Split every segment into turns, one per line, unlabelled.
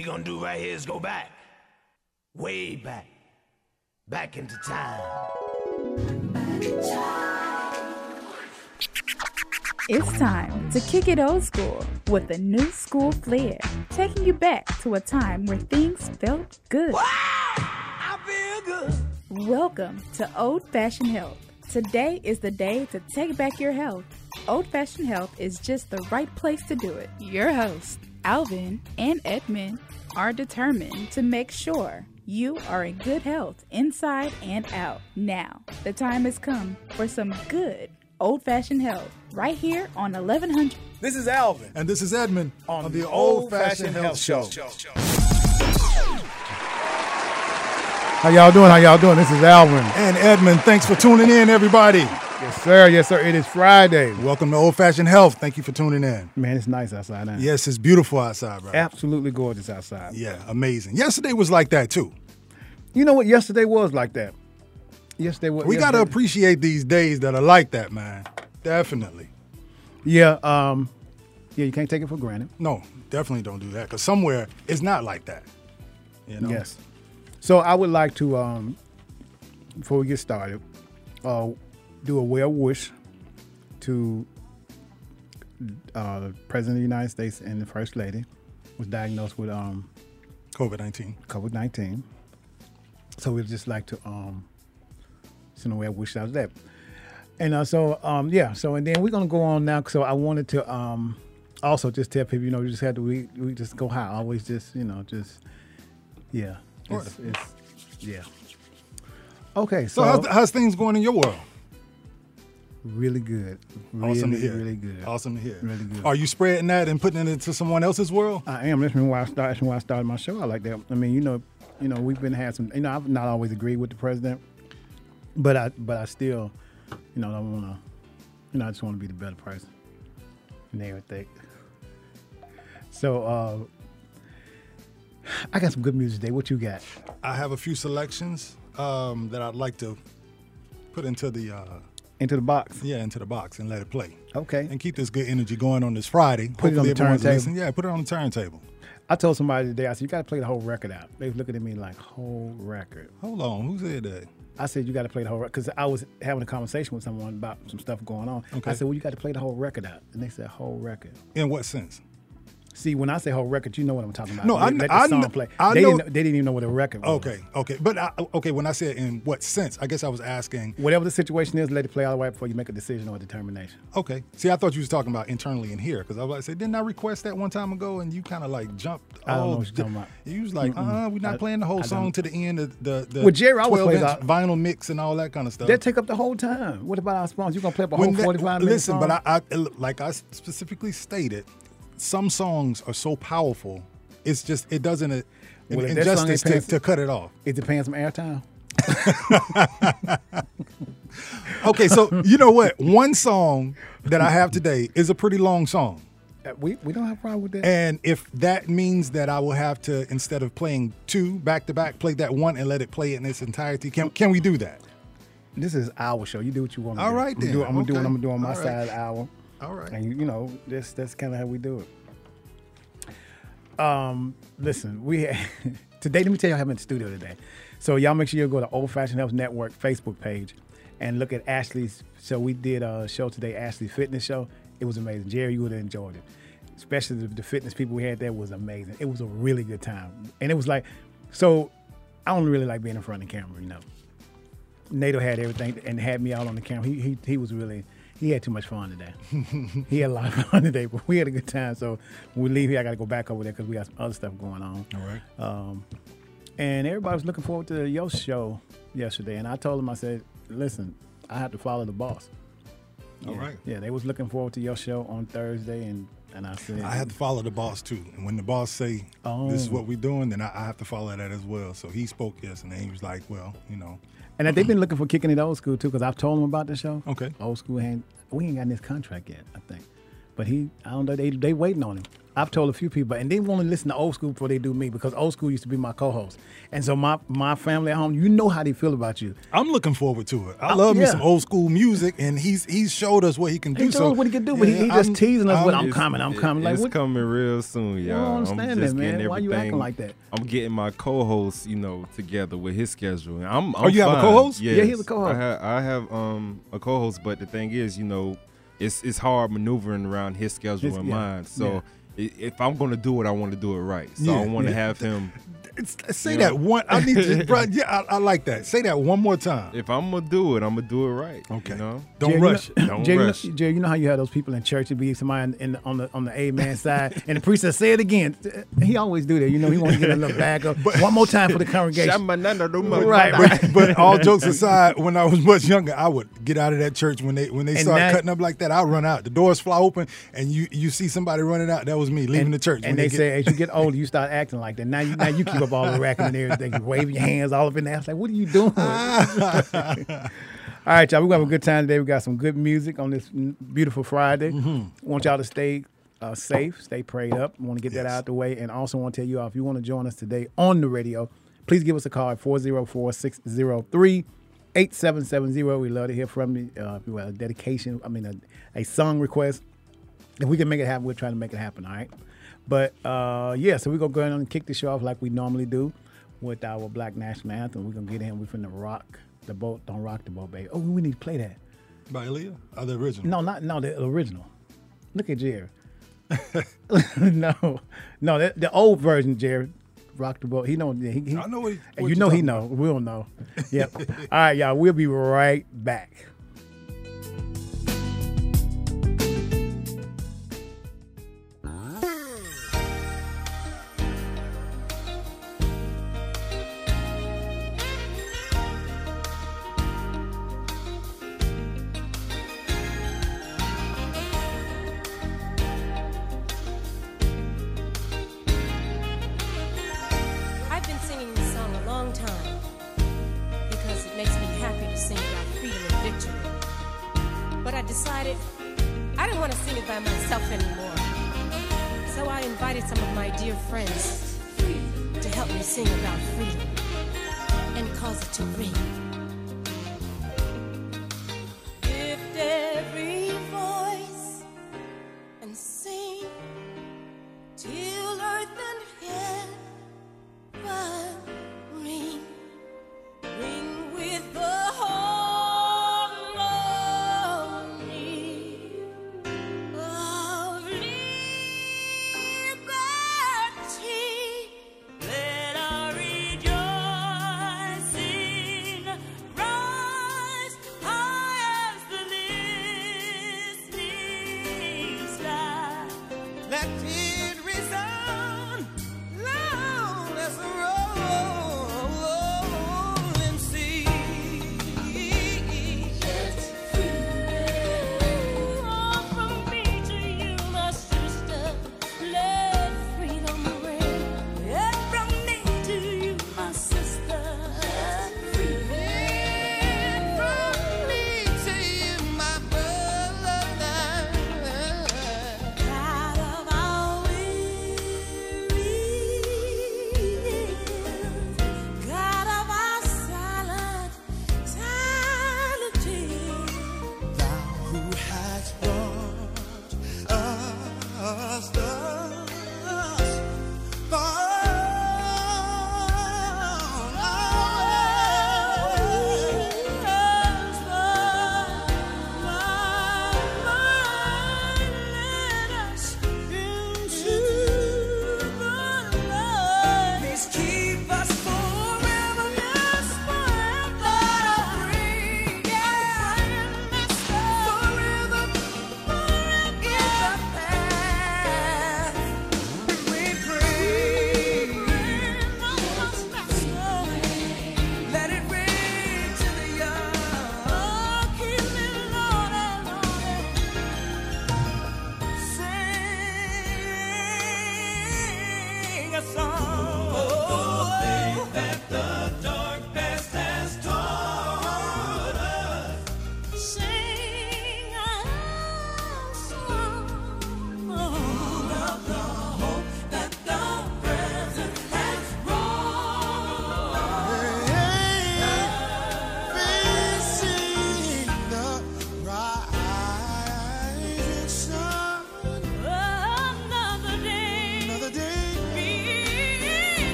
we gonna do right here is go back. Way back. Back into time.
It's time to kick it old school with a new school flair, taking you back to a time where things felt good.
I feel good.
Welcome to Old Fashioned Health. Today is the day to take back your health. Old Fashioned Health is just the right place to do it. Your hosts, Alvin and Edmund, are determined to make sure you are in good health inside and out. Now, the time has come for some good old fashioned health right here on 1100.
This is Alvin
And this is Edmund
on, the Old Fashioned Health Show.
How y'all doing? How y'all doing? This is Alvin. And Edmund, thanks for tuning in, everybody.
Yes, sir. Yes, sir. It is Friday.
Welcome to Old Fashioned Health. Thank you for tuning in.
Man, it's nice outside now.
Yes, it's beautiful outside, bro.
Absolutely gorgeous outside.
Yeah, amazing. Yesterday was like that too.
You know what? Yesterday was like that. Yesterday was.
We got to appreciate these days that are like that, man. Definitely.
Yeah. Um. Yeah, you can't take it for granted.
No, definitely don't do that because somewhere it's not like that. You know?
Yes. So I would like to, um, before we get started, uh, do a well wish to uh, President of the United States and the First Lady was diagnosed with um,
COVID 19.
COVID nineteen. So we'd just like to um send a of wish out of that. And uh, so um yeah, so and then we're gonna go on now. So I wanted to um also just tell people, you know, you just had to we we just go high. Always just, you know, just yeah. It's, it's yeah. Okay,
So,
so,
how's, how's things going in your world?
Really good. Really,
awesome to hear.
really good.
Awesome to hear.
Really good.
Are you spreading that and putting it into someone else's world?
I am. That's why I started. Why I started my show. I like that. I mean, you know, you know, we've been had some. You know, I've not always agreed with the president, but I, but I still, you know, I want to, you know, I just want to be the better person and everything. So, uh, I got some good music today. What you got?
I have a few selections um, that I'd like to put into the uh,
Into the box.
yeah into the box and let it play
Okay.
and keep this good energy going on this Friday.
Put it on the turntable.
listening. Yeah, put it on the turntable.
I told somebody today. I said you got to play the whole record out. They was looking at me like whole record.
Hold on, who said that?
I said you got to play the whole record because I was having a conversation with someone about some stuff going on.
Okay.
I said, well, you got to play the whole record out, and they said whole record.
In what sense?
See, when I say whole record, you know what I'm talking about.
No, I
Let the
I
song play.
I
they
know-
didn't. They didn't even know what a record was.
Okay, okay, but I, okay. When I said in what sense, I guess I was asking.
Whatever the situation is, let it play all the way before you make a decision or a determination.
Okay, see, I thought you was talking about internally in here because I was to say, didn't I request that one time ago and you kind of like jumped?
I don't know what you're talking about.
You was like, uh, we're not playing the whole song to the end of the the
Well, Jerry always
12
plays out-
vinyl mix and all that kind of stuff.
That take up the whole time. What about our sponsors? You gonna play up a whole
When that-
45 minutes?
Listen, but I, I like I specifically stated, some songs are so powerful. It's just it doesn't uh,
Well,
an
that song
injustice to, to cut it off.
it paying some airtime?
Okay, so you know what? One song that I have today is a pretty long song.
Uh, We we don't have a problem with that.
And if that means that I will have to, instead of playing two back to back, play that one and let it play in its entirety, can can we do that?
This is our show. You do what you want
All
do.
right
I'm
then.
I'm gonna do what I'm gonna do on my
right.
side of the hour.
All right.
And you, know, that's that's kind of how we do it. Um, listen, we today. Let me tell you, I'm in the studio today. So y'all make sure you go to Old Fashioned Health Network Facebook page and look at Ashley's. So we did a show today, Ashley's Fitness Show. It was amazing. Jerry, you would have enjoyed it. Especially the, the fitness people we had there was amazing. It was a really good time, and it was like, so I don't really like being in front of the camera, you know. Nato had everything and had me out on the camera. He he, he was really he had too much fun today. he had a lot of fun today, but we had a good time. So when we leave here, I got to go back over there because we got some other stuff going on.
All right.
Um, and everybody was looking forward to your show yesterday. And I told them, I said, listen, I have to follow the boss.
All
yeah.
right.
Yeah, they was looking forward to your show on Thursday, and and I said,
I have to follow the boss too. And when the boss say oh. this is
Oh.
what we're doing, then I, I have to follow that as well. So he spoke yes, yesterday. He was like, well, you know,
and they've been looking for kicking it old school too, because I've told them about the show.
Okay.
Old school ain't we ain't got this contract yet, I think. But he, I don't know, they they waiting on him. I've told a few people, and they want to listen to old school before they do me because old school used to be my co-host, and so my my family at home, you know how they feel about you.
I'm looking forward to it. I love me
yeah.
some old school music, and he's he's showed us what he can do.
He
so
told us what he can do, but he, he just
I'm-
teasing us with
I'm-
"I'm coming, I'm coming." Like
it's
what?
coming real soon, y'all.
don't
I'm
understand
just
that, man.
getting
Why you acting
everything-
like that?
I'm getting my co-host, you know, together with his schedule. And I'm, I'm
Oh, you have a co-host?
Yes.
Yeah, he's a co-host.
I have, I have um a co-host, but the thing is, you know, it's it's hard maneuvering around his schedule
His-
and
yeah,
mine. So.
yeah.
If I'm gonna do it, I want to do it right. So I want to
yeah.
have him.
It's, say
You
that
know?
one. I need to, bro. Yeah, I, I like that. Say that one more time.
If I'm gonna do it, I'm gonna do it right.
Okay.
You know?
Don't
Jerry,
rush.
You know,
Don't
Jerry, you know-
rush.
Jerry, you know how you have those people in church to be somebody in, in the, on the on the amen side, and the priest says, "Say it again." Uh, he always do that. You know, he want to get a little back up. But, One more time for the congregation. Right,
but, but all jokes aside, when I was much younger, I would get out of that church when they when they
And
started
that-
cutting up like that. I run out. The doors fly open, and you you see somebody running out. That was me leaving
and,
the church.
And
when
they,
get-
say as you get older, you start acting like that. Now you now you keep up all the racking and everything. You waving your hands all up in there. I was like, what are you doing? all right, y'all. We're gonna have a good time today. We got some good music on this beautiful Friday.
Mm-hmm.
Want y'all to stay uh, safe, stay prayed up. Want to get that
Yes.
out the way, and also want to tell you all if you want to join us today on the radio, please give us a call at 404-603 8770. We love to hear from you. Uh, if you have a dedication, I mean a, a song request if we can make it happen, we'll try to make it happen. All right. But uh, yeah, so we're gonna go ahead and kick the show off like we normally do with our black national anthem. We're gonna get in. We're finna rock the boat. Don't rock the boat, baby. Oh, we need to play that.
by Aaliyah, or the original.
No, not no the original. Look at Jerry. no, no, the, the old version, Jerry. Rock the boat. He know. He, he,
I know what what
you know he know. We'll know. Yep. All right, y'all. We'll be right back.
Sing about freedom and cause it to ring.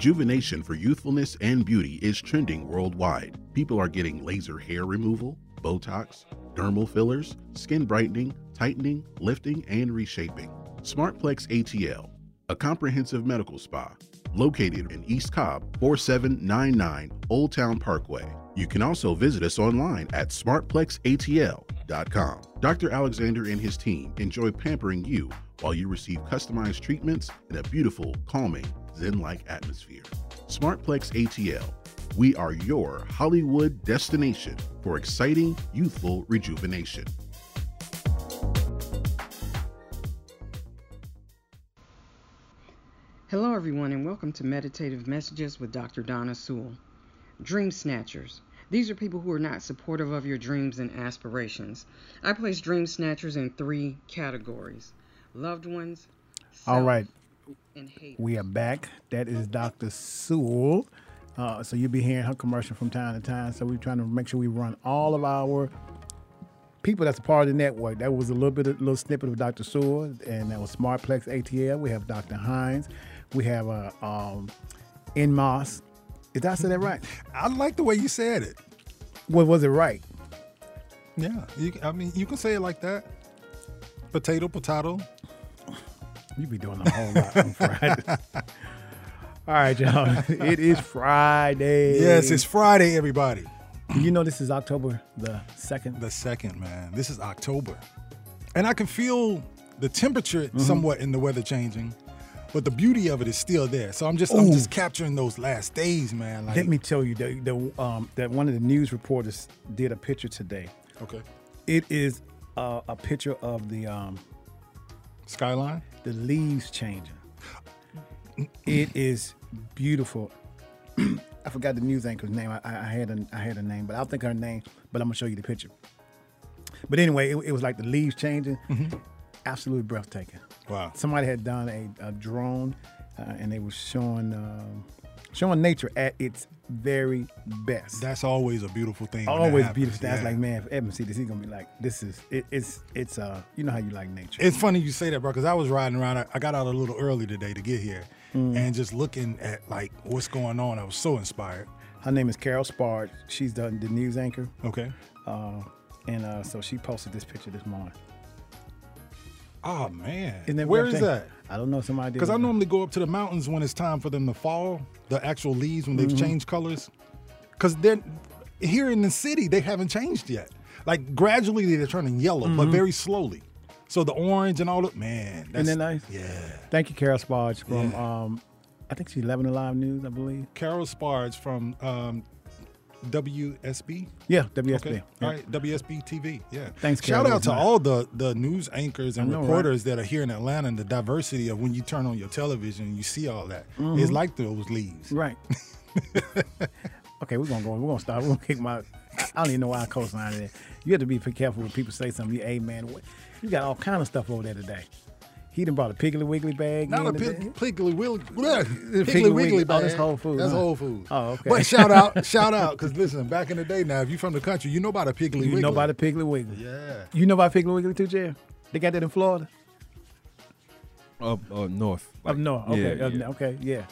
Rejuvenation for youthfulness and beauty is trending worldwide. People are getting laser hair removal, Botox, dermal fillers, skin brightening, tightening, lifting, and reshaping. Smartplex ATL, a comprehensive medical spa located in East Cobb, 4799 Old Town Parkway. You can also visit us online at smartplexatl.com. Dr. Alexander and his team enjoy pampering you while you receive customized treatments in a beautiful, calming, zen like atmosphere. Smartplex ATL. We are your Hollywood destination for exciting, youthful rejuvenation.
Hello, everyone, and welcome to Meditative Messages with Dr. Donna Sewell. Dream Snatchers. These are people who are not supportive of your dreams and aspirations. I place dream snatchers in three categories loved ones.
All right.
And hate.
We are back. That is Dr. Sewell. Uh, so you'll be hearing her commercial from time to time. So we're trying to make sure we run all of our people that's a part of the network. That was a little bit, a little snippet of Dr. Sewell, and that was Smartplex ATL. We have Dr. Hines. We have uh, um, Inmos. Did I say that right?
I like the way you said it.
What was it right?
Yeah, you, I mean, you can say it like that. Potato, potato.
You be doing a whole lot on Friday. All right, y'all. It is Friday.
Yes, it's Friday, everybody.
You know this is October the second.
The second, man. This is October. And I can feel the temperature
Mm-hmm.
somewhat in the weather changing, but the beauty of it is still there. So I'm just I'm just capturing those last days, man. Like
Let me tell you that the um, that one of the news reporters did a picture today.
Okay.
It is uh, a picture of the um,
skyline,
the leaves changing. It is beautiful. I forgot the news anchor's name. I, I had a I had a name, but I'll think of her name. But I'm gonna show you the picture. But anyway, it, it was like the leaves changing. Absolutely breathtaking.
Wow.
Somebody had done a, a drone, uh, and they were showing um, showing nature at its very best.
That's always a beautiful thing. when that
Always beautiful. That's
yeah.
like, man, if Edmund see this, he's gonna be like, this is it, it's it's uh, you know how you like nature.
It's funny you say that, bro, because I was riding around. I, I got out a little early today to get here,
Mm.
and just looking at like what's going on, I was so inspired.
Her name is Carol Sbarge. She's the, the news anchor.
Okay.
Uh, and uh, so she posted this picture this morning.
Oh man,
Isn't that
where is that?
I don't know. Somebody did
Because I normally go up to the mountains when it's time for them to fall, the actual leaves when they've
Mhm.
changed colors. Because then here in the city, they haven't changed yet. Like gradually they're turning yellow, but
Mhm.
very slowly. So the orange and all the man, that's,
Isn't that nice?
Yeah.
Thank you, Carol Sbarge from um, I think she's 11 Alive News, I believe.
Carol Sbarge from um, WSB.
Yeah, WSB.
Okay.
Yeah.
All right, WSB TV. Yeah.
Thanks,
Shout
Carol.
out to all the the news anchors and
know, right?
reporters that are here in Atlanta and the diversity of when you turn on your television and you see all that.
Mhm.
It's like those leaves.
Right. okay, we're gonna go. We're gonna start. We're gonna kick my. I don't even know why I co-signed it. You have to be careful when people say something. You, hey man, what, you got all kind of stuff over there today. He done brought a Piggly Wiggly bag.
Not
in
a
today.
pig, Piggly Wiggly. Piggly,
Piggly oh,
Wiggly.
Wiggly. Oh,
bag.
that's Whole Foods,
That's
huh?
Whole Foods.
Oh, okay.
But shout out, shout out, because listen, back in the day now, if you're from the country, you know about a Piggly Wiggly.
You know about the Piggly Wiggly.
Yeah.
You know about Piggly Wiggly too, Jerry? They got that in Florida.
Up, up north.
Up north. Okay.
Yeah,
up-
yeah.
Okay. Yeah.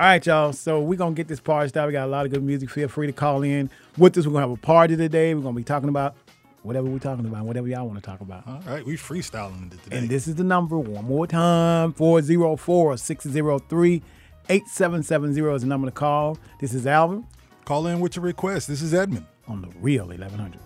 All right, y'all. So we're gonna get this party started. We got a lot of good music. Feel free to call in with us. We're gonna have a party today. We're gonna be talking about whatever we're talking about, whatever y'all want to talk about.
All right, we freestyling it today.
And this is the number one more time 404 603 8770 is the number to call. This is Alvin.
Call in with your request. This is Edmund.
On the real 1100.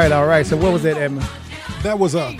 Right, all right. So what was that, Edmund?
That was a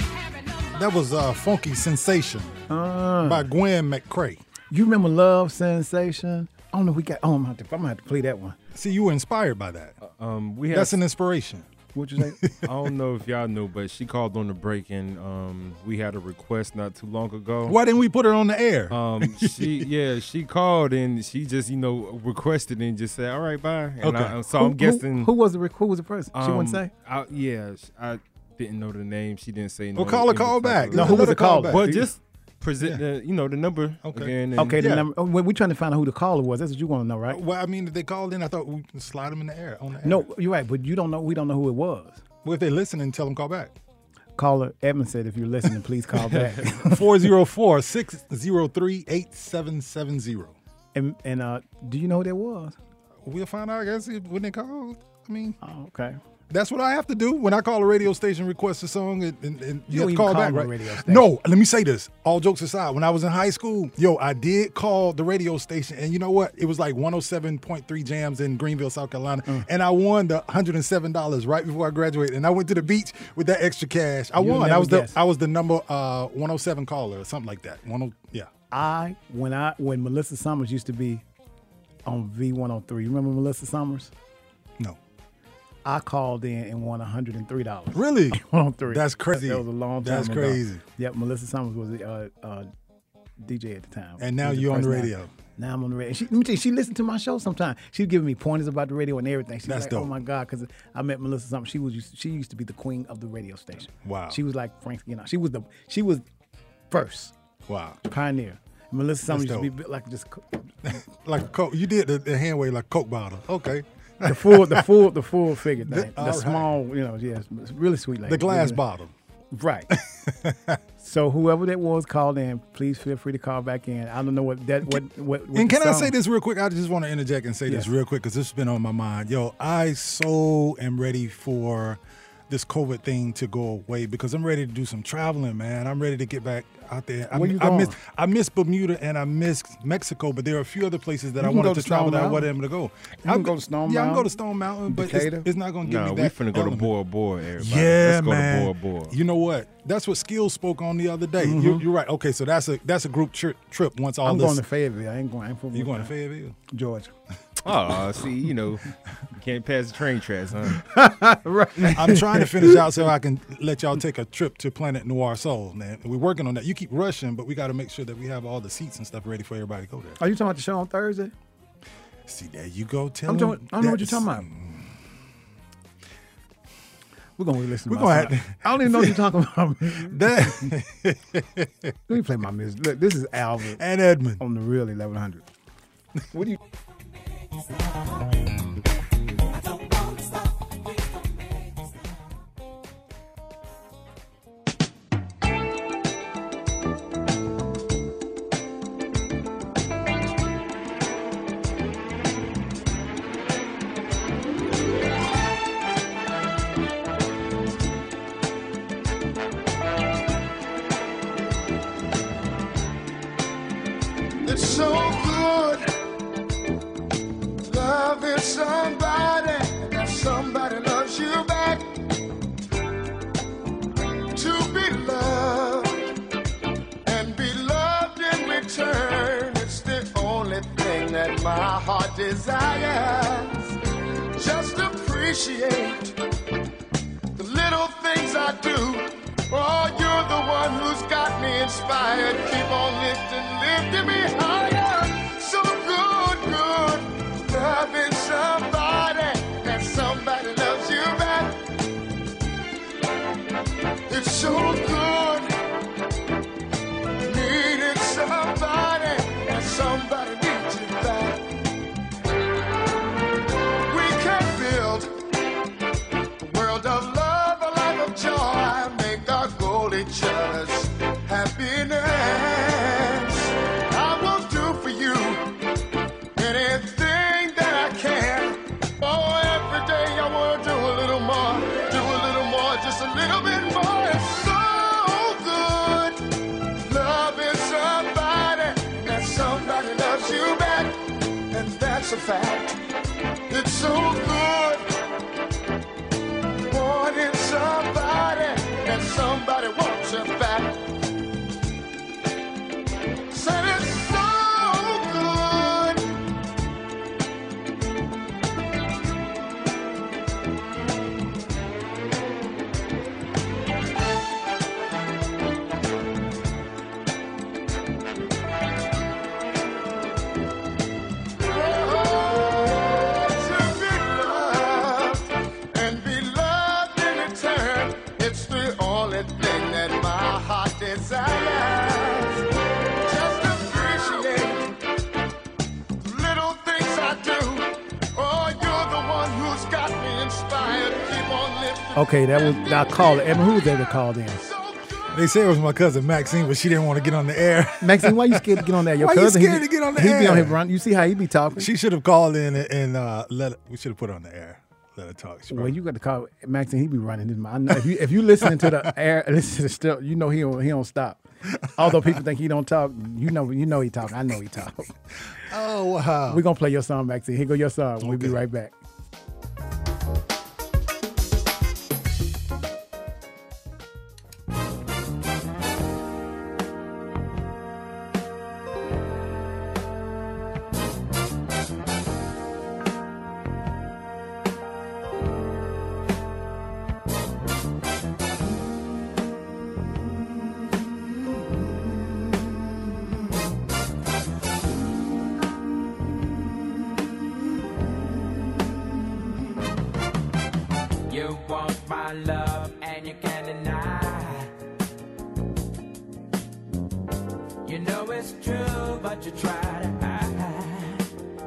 that was a funky sensation by Gwen McCrae.
You remember Love Sensation? I don't know we got. Oh, I'm gonna have to, I'm gonna have to play that one.
See, you were inspired by that.
Um, we had
That's an inspiration.
What'd you say?
I don't know if y'all knew, but she called on the break, and um, we had a request not too long ago.
Why didn't we put her on the air?
Um, she yeah, she called and she just you know requested and just said, "All right, bye." And
Okay.
I, so
Who-
I'm guessing
who, was the who was the person? she wouldn't
um,
say.
I, yeah, I didn't know the name. She didn't say.
Well,
no
call her, call back. No, who was the call back?
But just present the you know the number
Okay.
again. And
Okay, the
yeah.
number. oh, We're trying to find out who the caller was. That's what you want to know, right?
Well, I mean, if they called in, I thought we could slide them in the air on the air.
No, you're right, but you don't know. We don't know who it was.
Well, if they listen listening, tell them call back.
Caller Edmund said, if you're listening, please call back.
404 603 8770.
and and uh, do you know who that was?
We'll find out, I guess, when they called. I mean,
Oh, okay.
That's what I have to do when I call a radio station, request a song, and, and, and
You
you, have to call
call
back, right?
radio.
No, let me say this. All jokes aside, when I was in high school, yo, I did call the radio station, and you know what? It was like 107.3 jams in Greenville, South Carolina,
Mm.
and I won the $107 right before I graduated, and I went to the beach with that extra cash. I
You'll
won. I was the. I was the number uh, 107 caller or something like that. 10, yeah.
I when I when Melissa Summers used to be on V103. You remember Melissa Summers? I called in and won $103.
Really?
103.
That's crazy.
That was a long time
That's
ago.
crazy.
Yep, Melissa Summers was the uh, uh, DJ at the time.
And now you're on the radio.
Now I'm on the radio. She, let me tell you, she listened to my show sometimes. She's giving me pointers about the radio and everything. She's
That's
like, oh my God, because I met Melissa Summers. She was used, she used to be the queen of the radio station.
Wow.
She was like Frank, you know, she was the she was first
Wow.
pioneer. Melissa Summers
That's
used to be like just
Like a Coke. You did the, the hand wave like Coke bottle. Okay.
The full, the full, the full figure
The-
thing. The,
right.
small, you know, yes, really sweet lady.
The glass
Really-
bottle.
Right. so whoever that was called in, please feel free to call back in. I don't know what that what what. what
And
the
can I say this real quick? I just want to interject and say this real quick because this has been on my mind. Yo, I so am ready for this COVID thing to go away because I'm ready to do some traveling, man. I'm ready to get back out there. I,
Where you
I miss? I miss Bermuda and I miss Mexico, but there are a few other places that I
can
wanted to
to
travel
Stone
that I
Mountain.
wasn't able to go.
You
I'll
can go to Stone Mountain.
Yeah, I can go to Stone Mountain, but it's, it's not going to give
Nah,
me
we
that.
finna go to
element.
Bora Bora, everybody.
Yeah,
Let's go
man.
to Bora Bora.
You know what? That's what Skills spoke on the other day.
Mm-hmm.
You're, you're right. Okay, so that's a that's a group tri- trip once all
I'm
this.
going to Fayetteville. I ain't going. I ain't
you going to Fayetteville?
Georgia.
Oh, see, you know, you can't pass the train tracks, huh?
I'm trying to finish out so I can let y'all take a trip to Planet Noir Soul, man. We're working on that. You keep rushing, but we got to make sure that we have all the seats and stuff ready for everybody to go there.
Are you talking about the show on Thursday?
See, there you go. Tell
I'm
them
I don't know what you're talking about. We're gonna listen.
We're
to
gonna have.
I don't even know what you're talking about.
That
Let me play my music. Look, this is Alvin
and Edmund.
on the real 1100. What
do you? Yeah. That's a fact. It's so good wanting somebody and somebody wants you back.
Okay, that was I called it. Evan, who was that called in?
They say it was my cousin Maxine, but she didn't want to get on the air.
Maxine, why you scared to get on there? Your
Why you
cousin, he
scared
be-
to get on the
he be on his run. You see how he be talking?
She should have called in and, and uh, let we should have put her on the air. Let her talk.
Well, you got to call Maxine. He be running his mouth. If you if you listening to the air, listen to the still, you know he don't he don't stop. Although people think he don't talk, you know you know he talk. I know he talk.
oh wow.
We're gonna play your song, Maxine. Here go your song. We'll be right back.
You try to hide.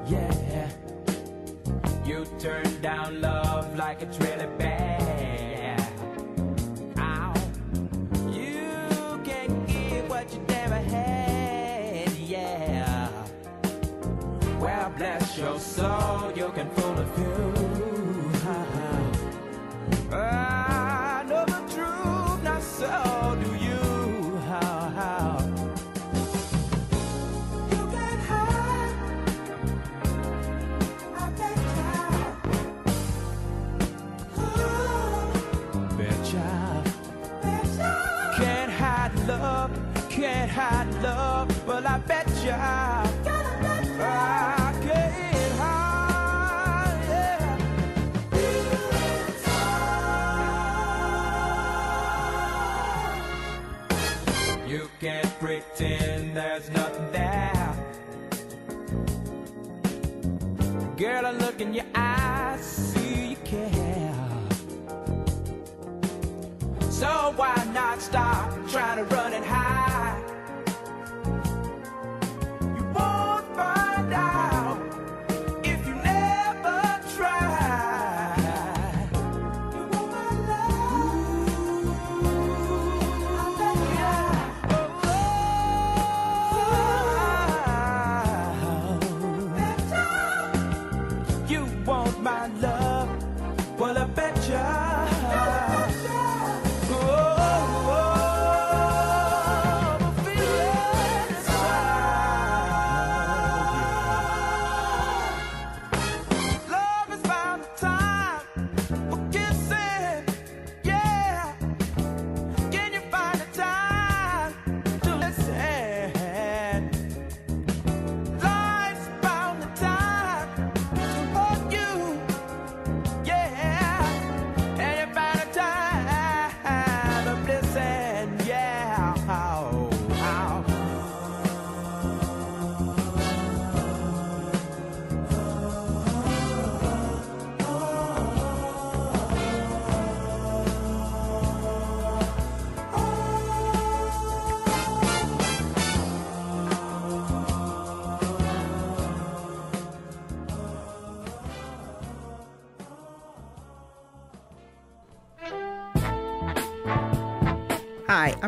Yeah. You turn down love like it's really bad. Ow. You can't give what you never had. Yeah. Well, bless your soul, you can fool a few. You can't pretend there's nothing there. Girl, I look in your eyes, see you care. So why not stop trying to run and hide?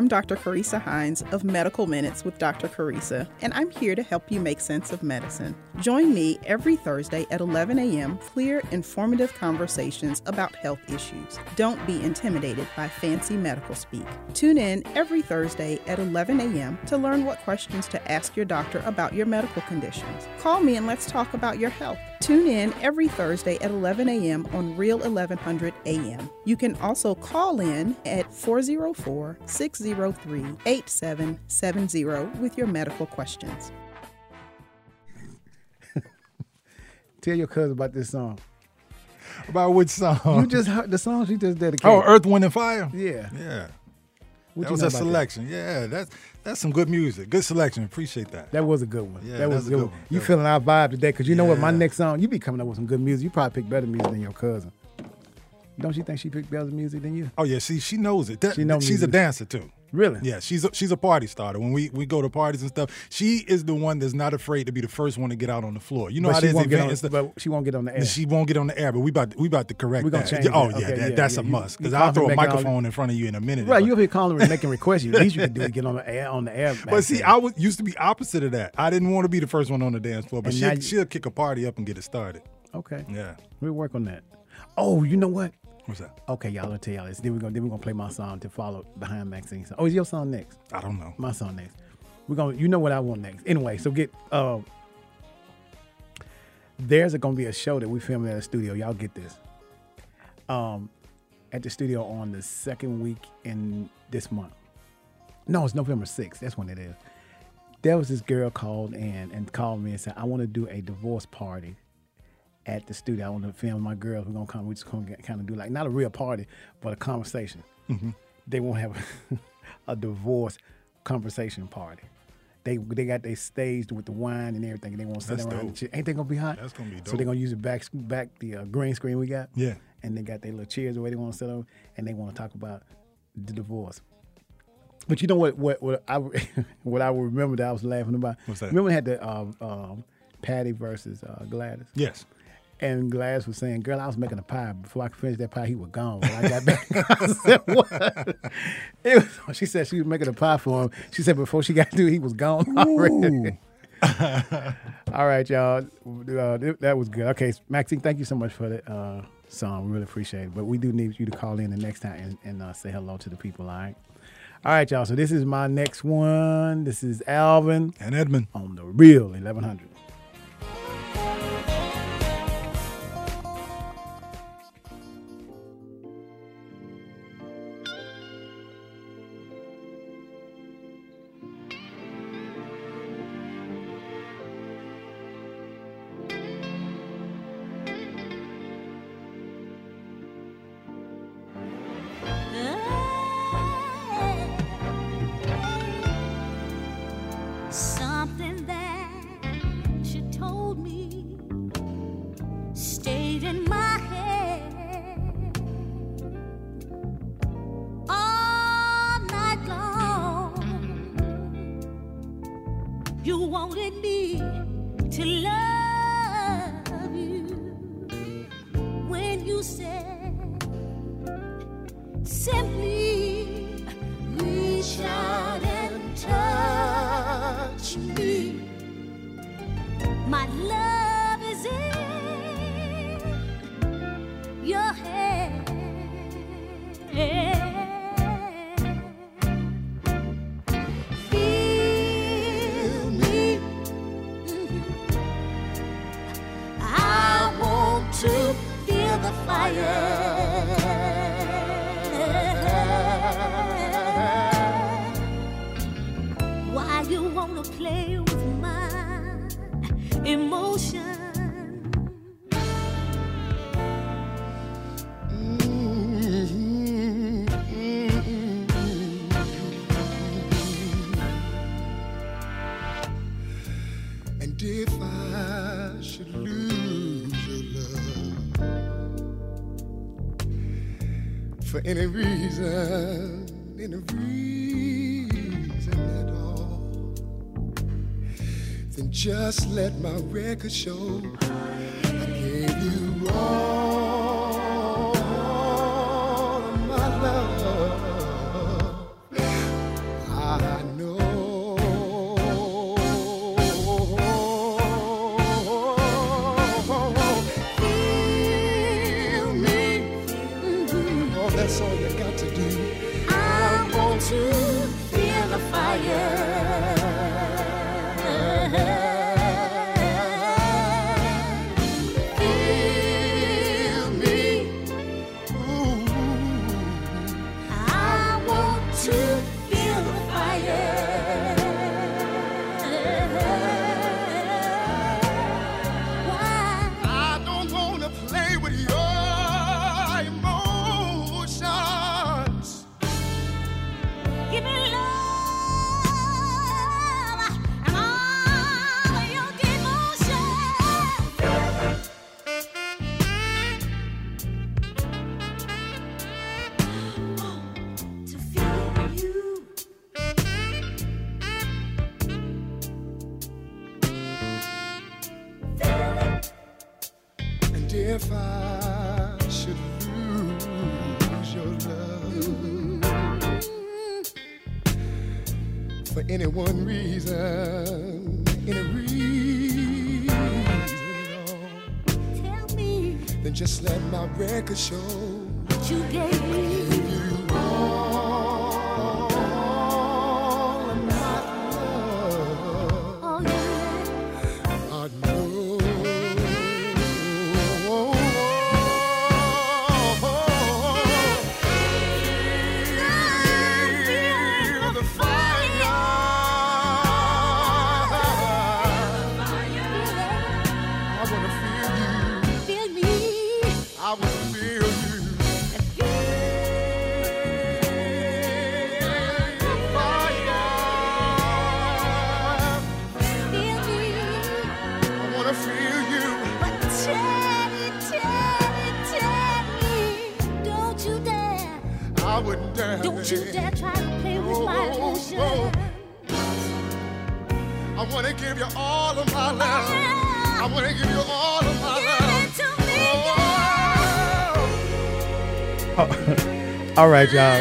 I'm Dr. Carissa Hines of Medical Minutes with Dr. Carissa, and I'm here to help you make sense of medicine. Join me every Thursday at 11 a.m. Clear, informative conversations about health issues. Don't be intimidated by fancy medical speak. Tune in every Thursday at 11 a.m. to learn what questions to ask your doctor about your medical conditions. Call me and let's talk about your health. Tune in every Thursday at 11 a.m. on Real 1100 a.m. You can also call in at 404 603 8770 with your medical questions.
Tell your cousin about this song.
About which song?
You just heard the song she just dedicated.
Oh, Earth, Wind, and Fire.
Yeah.
Yeah.
What
that was a
about that?
selection. Yeah, that's that's some good music. Good selection. Appreciate that.
That was a good one.
Yeah,
that was a
a
good
good
one.
one.
You
That
feeling our vibe today? Because you know what, my next song, you be coming up with some good music. You probably pick better music than your cousin. Don't you think she picked better music than you?
Oh yeah, see, she knows it. That-
She knows
she's a dancer too.
Really?
Yeah, she's a, she's a party starter. When we, we go to parties and stuff, she is the one that's not afraid to be the first one to get out on the floor. You know
But
how
she won't get
event
on-
stuff.
but she won't get on the air.
She won't get on the air, but we about we about to correct
We
that.
change
oh yeah,
Okay,
that,
yeah,
that's
yeah.
a
You-
must. Because I'll throw a microphone in front of you in a minute.
Right, you'll be calling and making requests. The least you can do is get on the air on the air.
But see, I was used to be opposite of that. I didn't want to be the first one on the dance floor, but
And
she'll,
you-
she'll kick a party up and get it started.
Okay.
Yeah.
We'll work on that. Oh, you know what?
What's that?
Okay, y'all, I'll tell y'all this. Then we're gonna then we're gonna play my song to follow behind Maxine's song. Oh, is your song next?
I don't know.
My song next. We're gonna you know what I want next. Anyway, so get uh there's a, gonna be a show that we filming at a studio. Y'all get this. Um at the studio on the second week in this month. No, it's November 6th. That's when it is. There was this girl called in and called me and said, I want to do a divorce party at the studio. I want to film my girls. We're gonna come. We're just gonna kind of do like not a real party, but a conversation.
Mhm.
They won't have a divorce conversation party. They they got they staged with the wine and everything. And they want to sit
That's
around. And. Ain't they gonna be hot?
That's gonna be dope.
So they're gonna use the back back the uh, green screen we got.
Yeah.
And they got their little chairs where they want to sit on, and they want to talk about the divorce. But you know what? What what I what I remember that I was laughing about.
What's that?
Remember had the um, um, Patty versus uh, Gladys.
Yes.
And Gladys was saying, "Girl, I was making a pie. Before I could finish that pie, he was gone." When I got back, I said, "What?" It was, she said she was making a pie for him. She said before she got to, he was gone already. All right, y'all. Uh, that was good. Okay, Maxine, thank you so much for the uh, song. We really appreciate it. But we do need you to call in the next time and, and uh, say hello to the people. All right. All right, y'all. So this is my next one. This is Alvin
and Edmund
on the real 1100.
You wanna play with my emotion?
And if I should lose your love for any reason, just let my record show. I gave you all if I should lose your love for any one reason, any reason at all,
Tell me
then just let my record show
what you gave me. Don't you dare try to play with my emotion.
oh. I wanna give you all of my love. I wanna give you all of my love.
All right, y'all.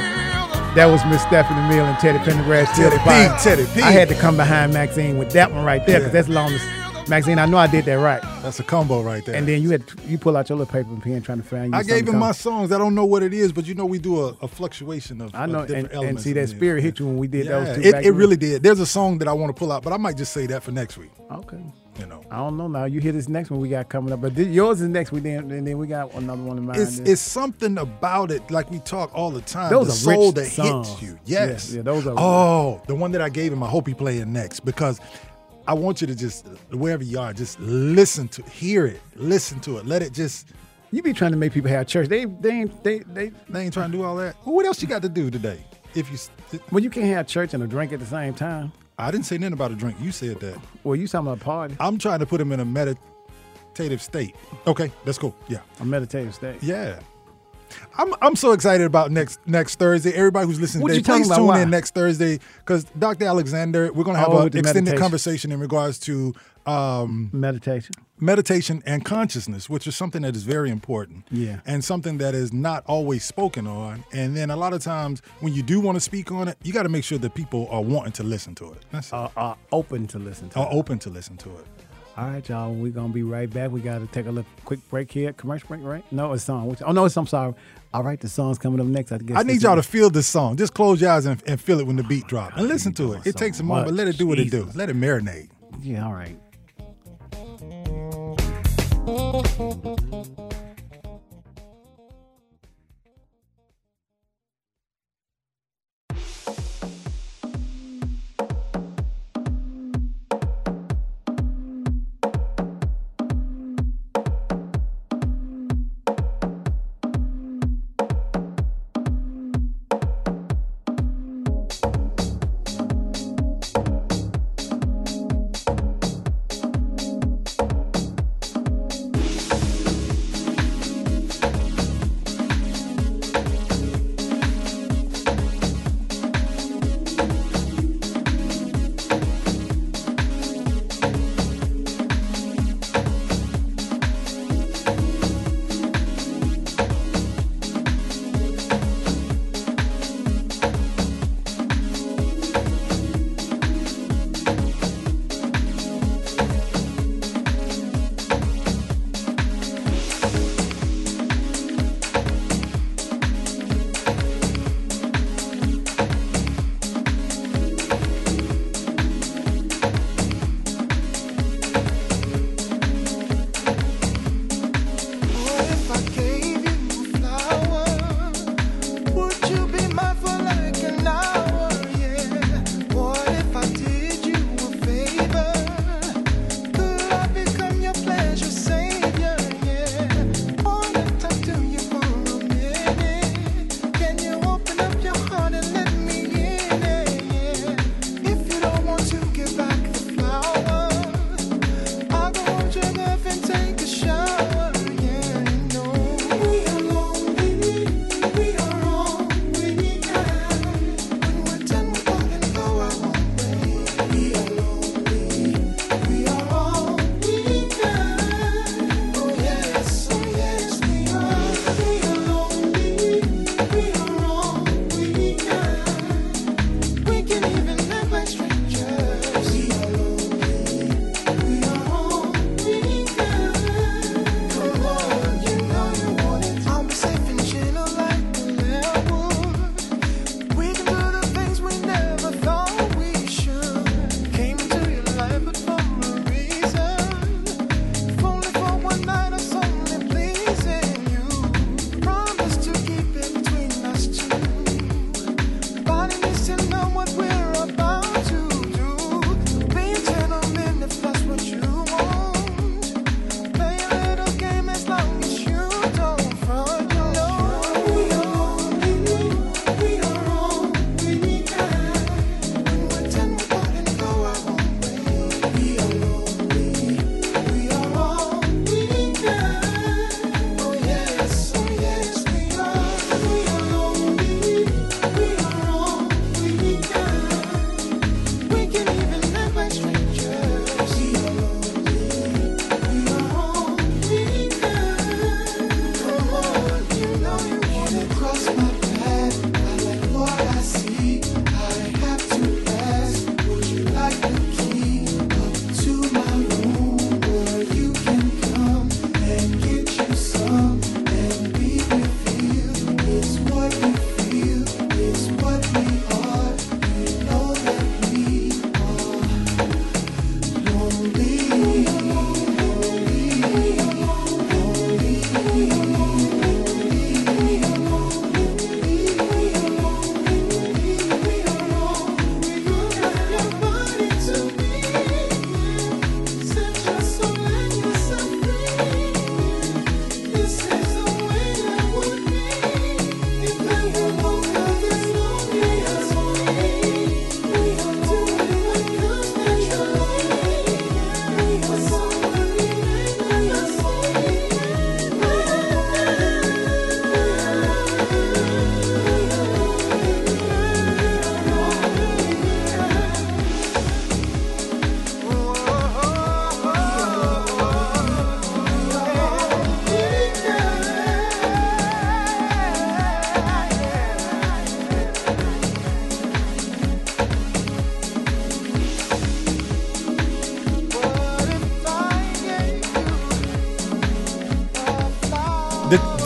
That was Miss Stephanie Mills and Teddy Pendergrass.
Teddy P, Teddy P.
I had to come behind Maxine with that one right there because that's the longest. Maxine, I know I did that right.
That's a combo right there.
And then you had you pull out your little paper and pen trying to find you.
I gave him my songs. I don't know what it is, but you know we do a, a fluctuation of,
I
of
know,
different
and, and
elements.
see that spirit hit you when we did those
Yeah,
two.
It,
back
it really did. There's a song that I want to pull out, but I might just say that for next week.
Okay.
You know,
I don't know now. You hear this next one we got coming up, but this, yours is next. We then and then we got another one in mind.
it's it's something about it. Like we talk all the time.
Those
the
are
soul
rich
that
songs.
hits you. Yes.
yeah, those are-
Oh, the one that I gave him. I hope he playing next because I want you to just wherever you are, just listen to, hear it, listen to it, let it just.
You be trying to make people have church. They they ain't they they
they ain't trying to do all that. Well, what else you got to do today? If you,
well, you can't have church and a drink at the same time.
I didn't say nothing about a drink. You said that.
Well, you talking about a party?
I'm trying to put him in a meditative state. Okay, that's cool. Yeah,
A meditative state.
yeah. I'm I'm so excited about next next Thursday. Everybody who's listening
What
today, please tune
Why?
in next Thursday because Dr. Alexander, we're going to have
Oh,
an extended
meditation.
conversation in regards to um,
meditation,
meditation, and consciousness, which is something that is very important.
Yeah.
and something that is not always spoken on. And then a lot of times when you do want to speak on it, you got to make sure that people are wanting to listen to it. That's
are, are open to listen to.
are
it.
open to listen to it.
All right, y'all. We're gonna be right back. We gotta take a little quick break here. Commercial break, right? No, it's song. Which, oh no, it's I'm sorry. All right, the song's coming up next. I guess
I need y'all to feel this song. Just close your eyes and, and feel it when the beat oh, drops and listen to it. It takes a moment, but let it do what it do. Let it marinate.
Yeah, all right.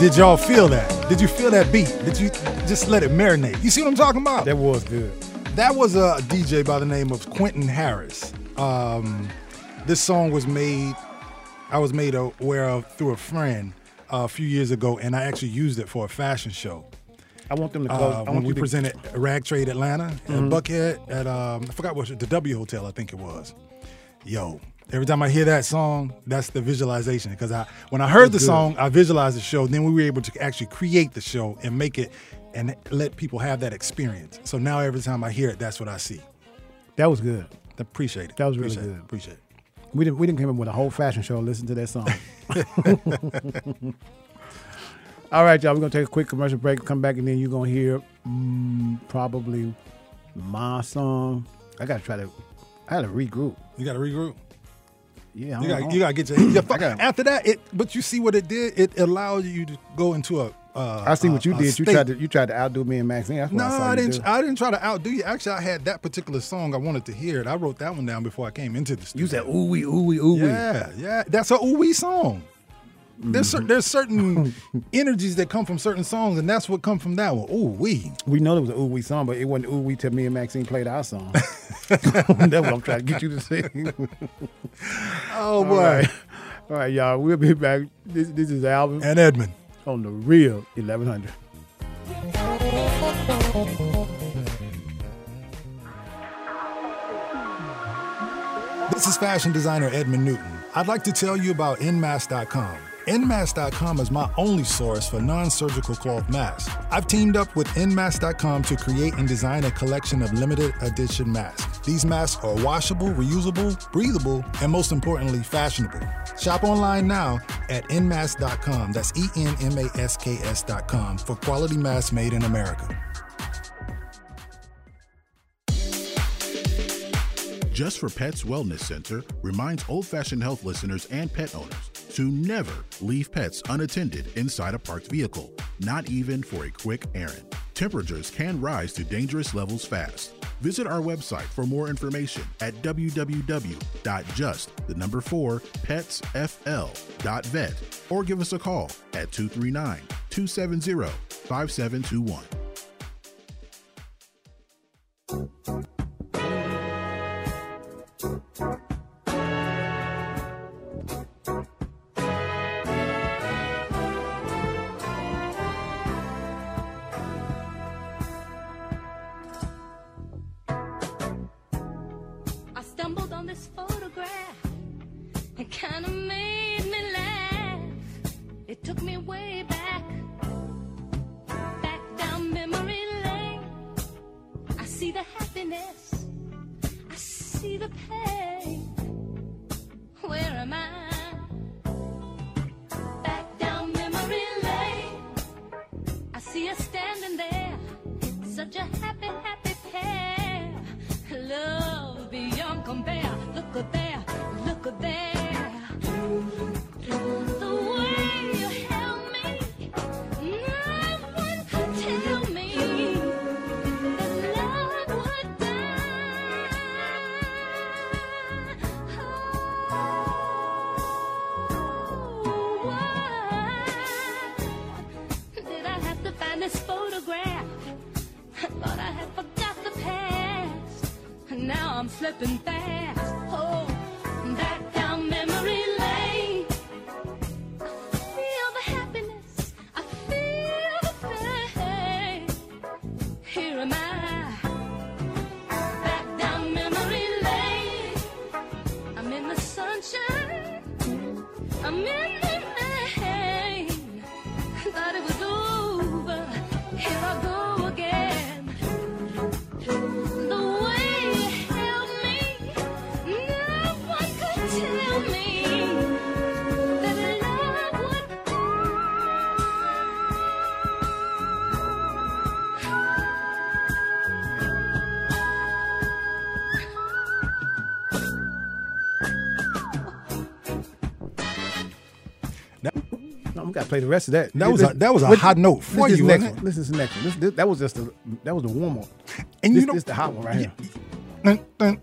Did y'all feel that? Did you feel that beat? Did you just let it marinate? You see what I'm talking about?
That was good.
That was a DJ by the name of Quentin Harris. Um, this song was made, I was made aware of through a friend uh, a few years ago, and I actually used it for a fashion show.
I want them to close.
Uh,
I
when
want
we
to-
presented Rag Trade Atlanta at
Mhm.
Buckhead at um, I forgot what the W Hotel I think it was. Yo, every time I hear that song, that's the visualization because I when I heard the
good.
song, I visualized the show. Then we were able to actually create the show and make it and let people have that experience. So now every time I hear it, that's what I see.
That was good.
Appreciate it.
That was really
Appreciate it.
good.
Appreciate it.
We didn't we didn't come in with a whole fashion show. Listen to that song. All right, y'all. We're gonna take a quick commercial break. Come back and then you're gonna hear mm, probably my song. I gotta try to. I to regroup.
You got to regroup.
Yeah, I
You
don't-
got you got to get your, your
I gotta-
after that. It but you see what it did. It allowed you to go into a. Uh,
I see what you
a- a
did. You
state.
tried to you tried to outdo me and Maxine. That's
No,
I,
I didn't.
do.
I didn't try to outdo you. Actually, I had that particular song I wanted to hear it. I wrote that one down before I came into the studio.
You said ooh wee ooh wee ooh wee.
Yeah, yeah. That's a ooh wee song. There's
Mm-hmm.
cer- there's certain energies that come from certain songs, and that's what come from that one. Ooh wee.
We know it was an ooh wee song, but it wasn't ooh wee till me and Maxine played our song. That's what I'm trying to get you to sing.
Oh
All
boy.
right. All right, y'all. We'll be back. This, this is Alvin
And Edmund.
on the real 1100.
This is fashion designer Edmund Newton. I'd like to tell you about Nmask.com. Nmask.com is my only source for non surgical cloth masks. I've teamed up with Nmask.com to create and design a collection of limited edition masks. These masks are washable, reusable, breathable, and most importantly, fashionable. Shop online now at Nmask.com. That's E N M A S K S.com for quality masks made in America.
Just for Pets Wellness Center reminds old fashioned health listeners and pet owners to never leave pets unattended inside a parked vehicle, not even for a quick errand. Temperatures can rise to dangerous levels fast. Visit our website for more information at www.just the number 4 petsfl.vet or give us a call at 239 270 5721.
I It kind of made me laugh. It took me way back, back down memory lane. I see the happiness, I see the pain. Where am I? Back down memory lane. I see us standing there, such a happy, happy pair. Love beyond compare. Look at there, slipping fast.
Got to play the rest of that.
That was a- that was a hot note for
this,
you,
This next one. Listen to the next one. This, this, that was just the that was the warm up.
And
this,
you know-
this the hot one right here.
Dun, dun.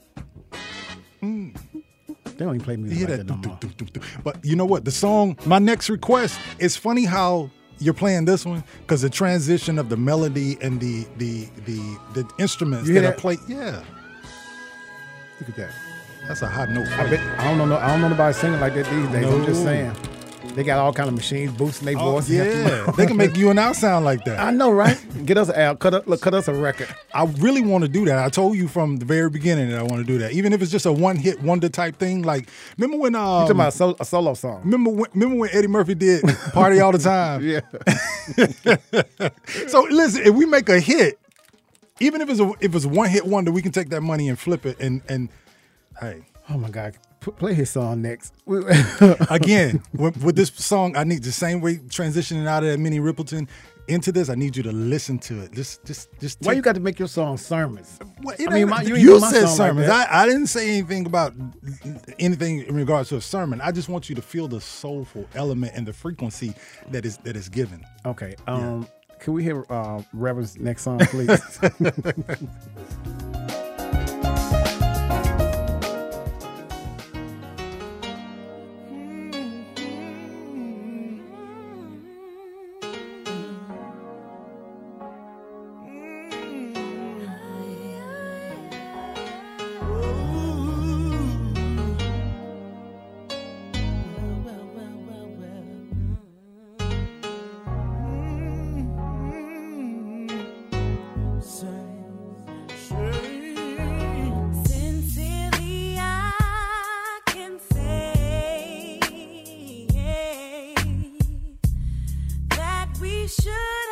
They don't even play music
hear
like
that?
that no more.
But you know what? The song, my next request, it's funny how you're playing this one because the transition of the melody and the the the the instruments that are played. Yeah,
Look at that.
that's a hot note.
I bet I don't know. I don't know nobody singing like that these days. I'm just saying. They got all kind of machines boosting their
Oh,
voice.
yeah, they can make you and I sound like that.
I know, right? Get us out. Cut up. Look, cut us a record.
I really want to do that. I told you from the very beginning that I want to do that, even if it's just a one hit wonder type thing. Like, remember when? Um,
You talking about a, sol- a solo song?
Remember when, remember when Eddie Murphy did "Party All the Time"?
Yeah.
so listen, if we make a hit, even if it's a if it's one hit wonder, we can take that money and flip it. And and hey,
Oh my God! P- play his song next.
again with, with this song, I need the same way transitioning out of that Minnie Riperton into this. I need you to listen to it. Just just just.
Why you got to make your song sermons?
Well,
I mean, my- you
you,
ain't do my
said
song like
sermons. I, I didn't say anything about anything in regards to a sermon. I just want you to feel the soulful element and the frequency that is that is given.
Okay. Um, can we hear uh, Reverend's next song, please?
should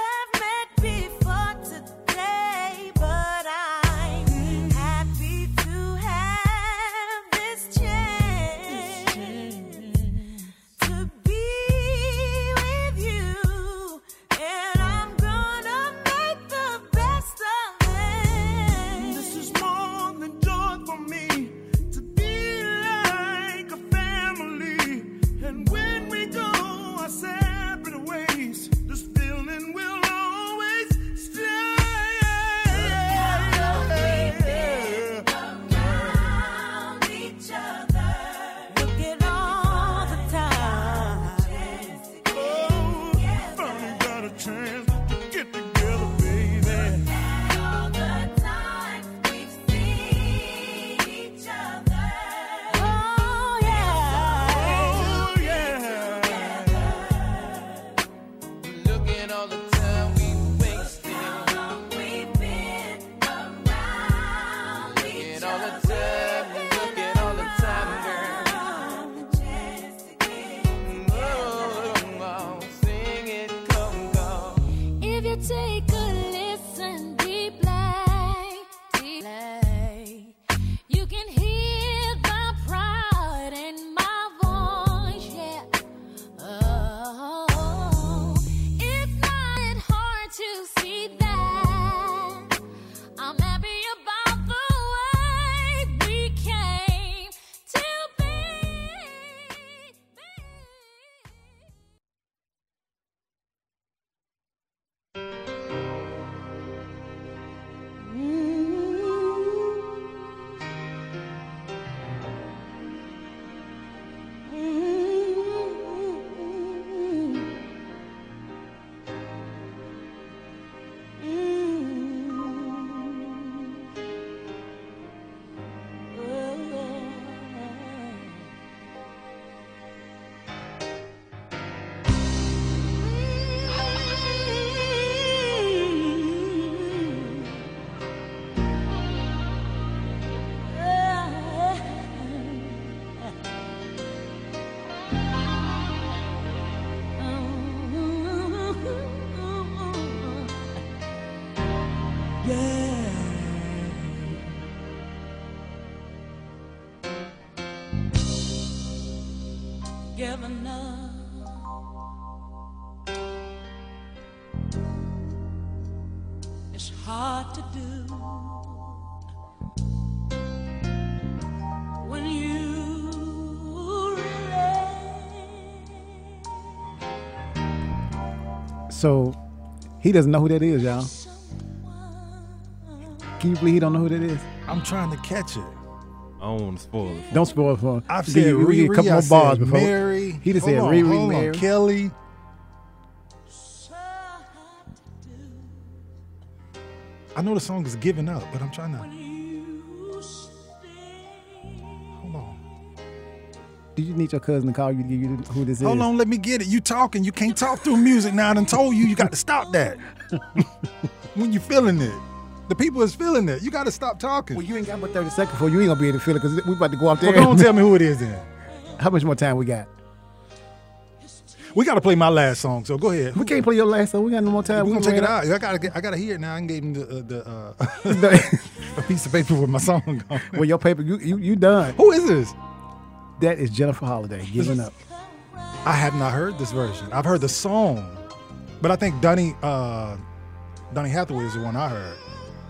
Given up. It's hard to do when you
so he doesn't know who that is, y'all. Can you believe he don't know who that is?
I'm trying to catch it.
I don't want to spoil it.
Don't spoil it for him.
I've said
you,
Riri,
a couple
I
more bars before.
Mary.
He just
hold
said
on,
Riri,
Mary. On, Kelly. I know the song is giving up, but I'm trying to. Hold on.
Do you need your cousin to call you to give who this
Hold
is?
Hold on, let me get it. You talking. You can't talk through music now. I done told you you got to stop that. when you feeling it. The people is feeling it. You got to stop talking.
Well, you ain't got but 30 seconds for you ain't gonna be able to feel it because we about to go out there.
Well, on, tell me who it is then.
How much more time we got?
We got to play my last song, so go ahead.
We can't play your last song. We got no more time.
We're gonna take it out. I gotta, get, I gotta hear it now. I can give him the, uh, the uh, a piece of paper with my song on.
Well, your paper, you you, you done.
Who is this?
That is Jennifer Holliday giving up.
I have not heard this version. I've heard the song, but I think Donny, uh, Donny Hathaway is the one I heard,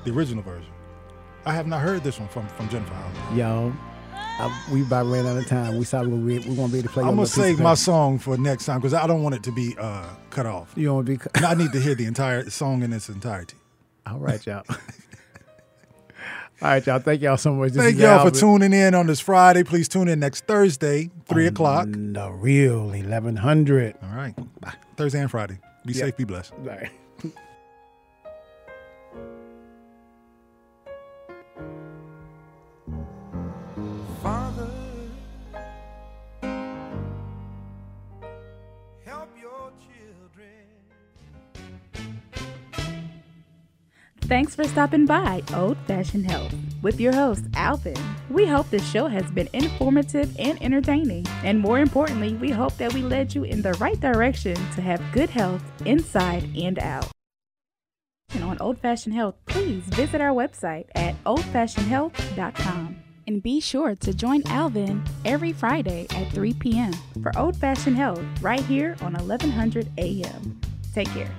the original version. I have not heard this one from from Jennifer Holliday.
Yo, I, we about ran out of time. We saw we we gonna be able to play.
I'm gonna save my song for next time because I don't want it to be uh, cut off.
You don't want to be.
And I need to hear the entire song in its entirety.
All right, y'all. All right, y'all. Thank y'all so much. This
Thank y'all for tuning in on this Friday. Please tune in next Thursday, three
On
o'clock.
The real 1100.
All right. Bye. Thursday and Friday. Be
Yep.
safe. Be blessed.
All right.
Thanks for stopping by Old Fashioned Health with your host, Alvin. We hope this show has been informative and entertaining. And more importantly, we hope that we led you in the right direction to have good health inside and out. And on Old Fashioned Health, please visit our website at oldfashionedhealth.com. And be sure to join Alvin every Friday at 3 p.m. for Old Fashioned Health right here on 1100 a.m. Take care.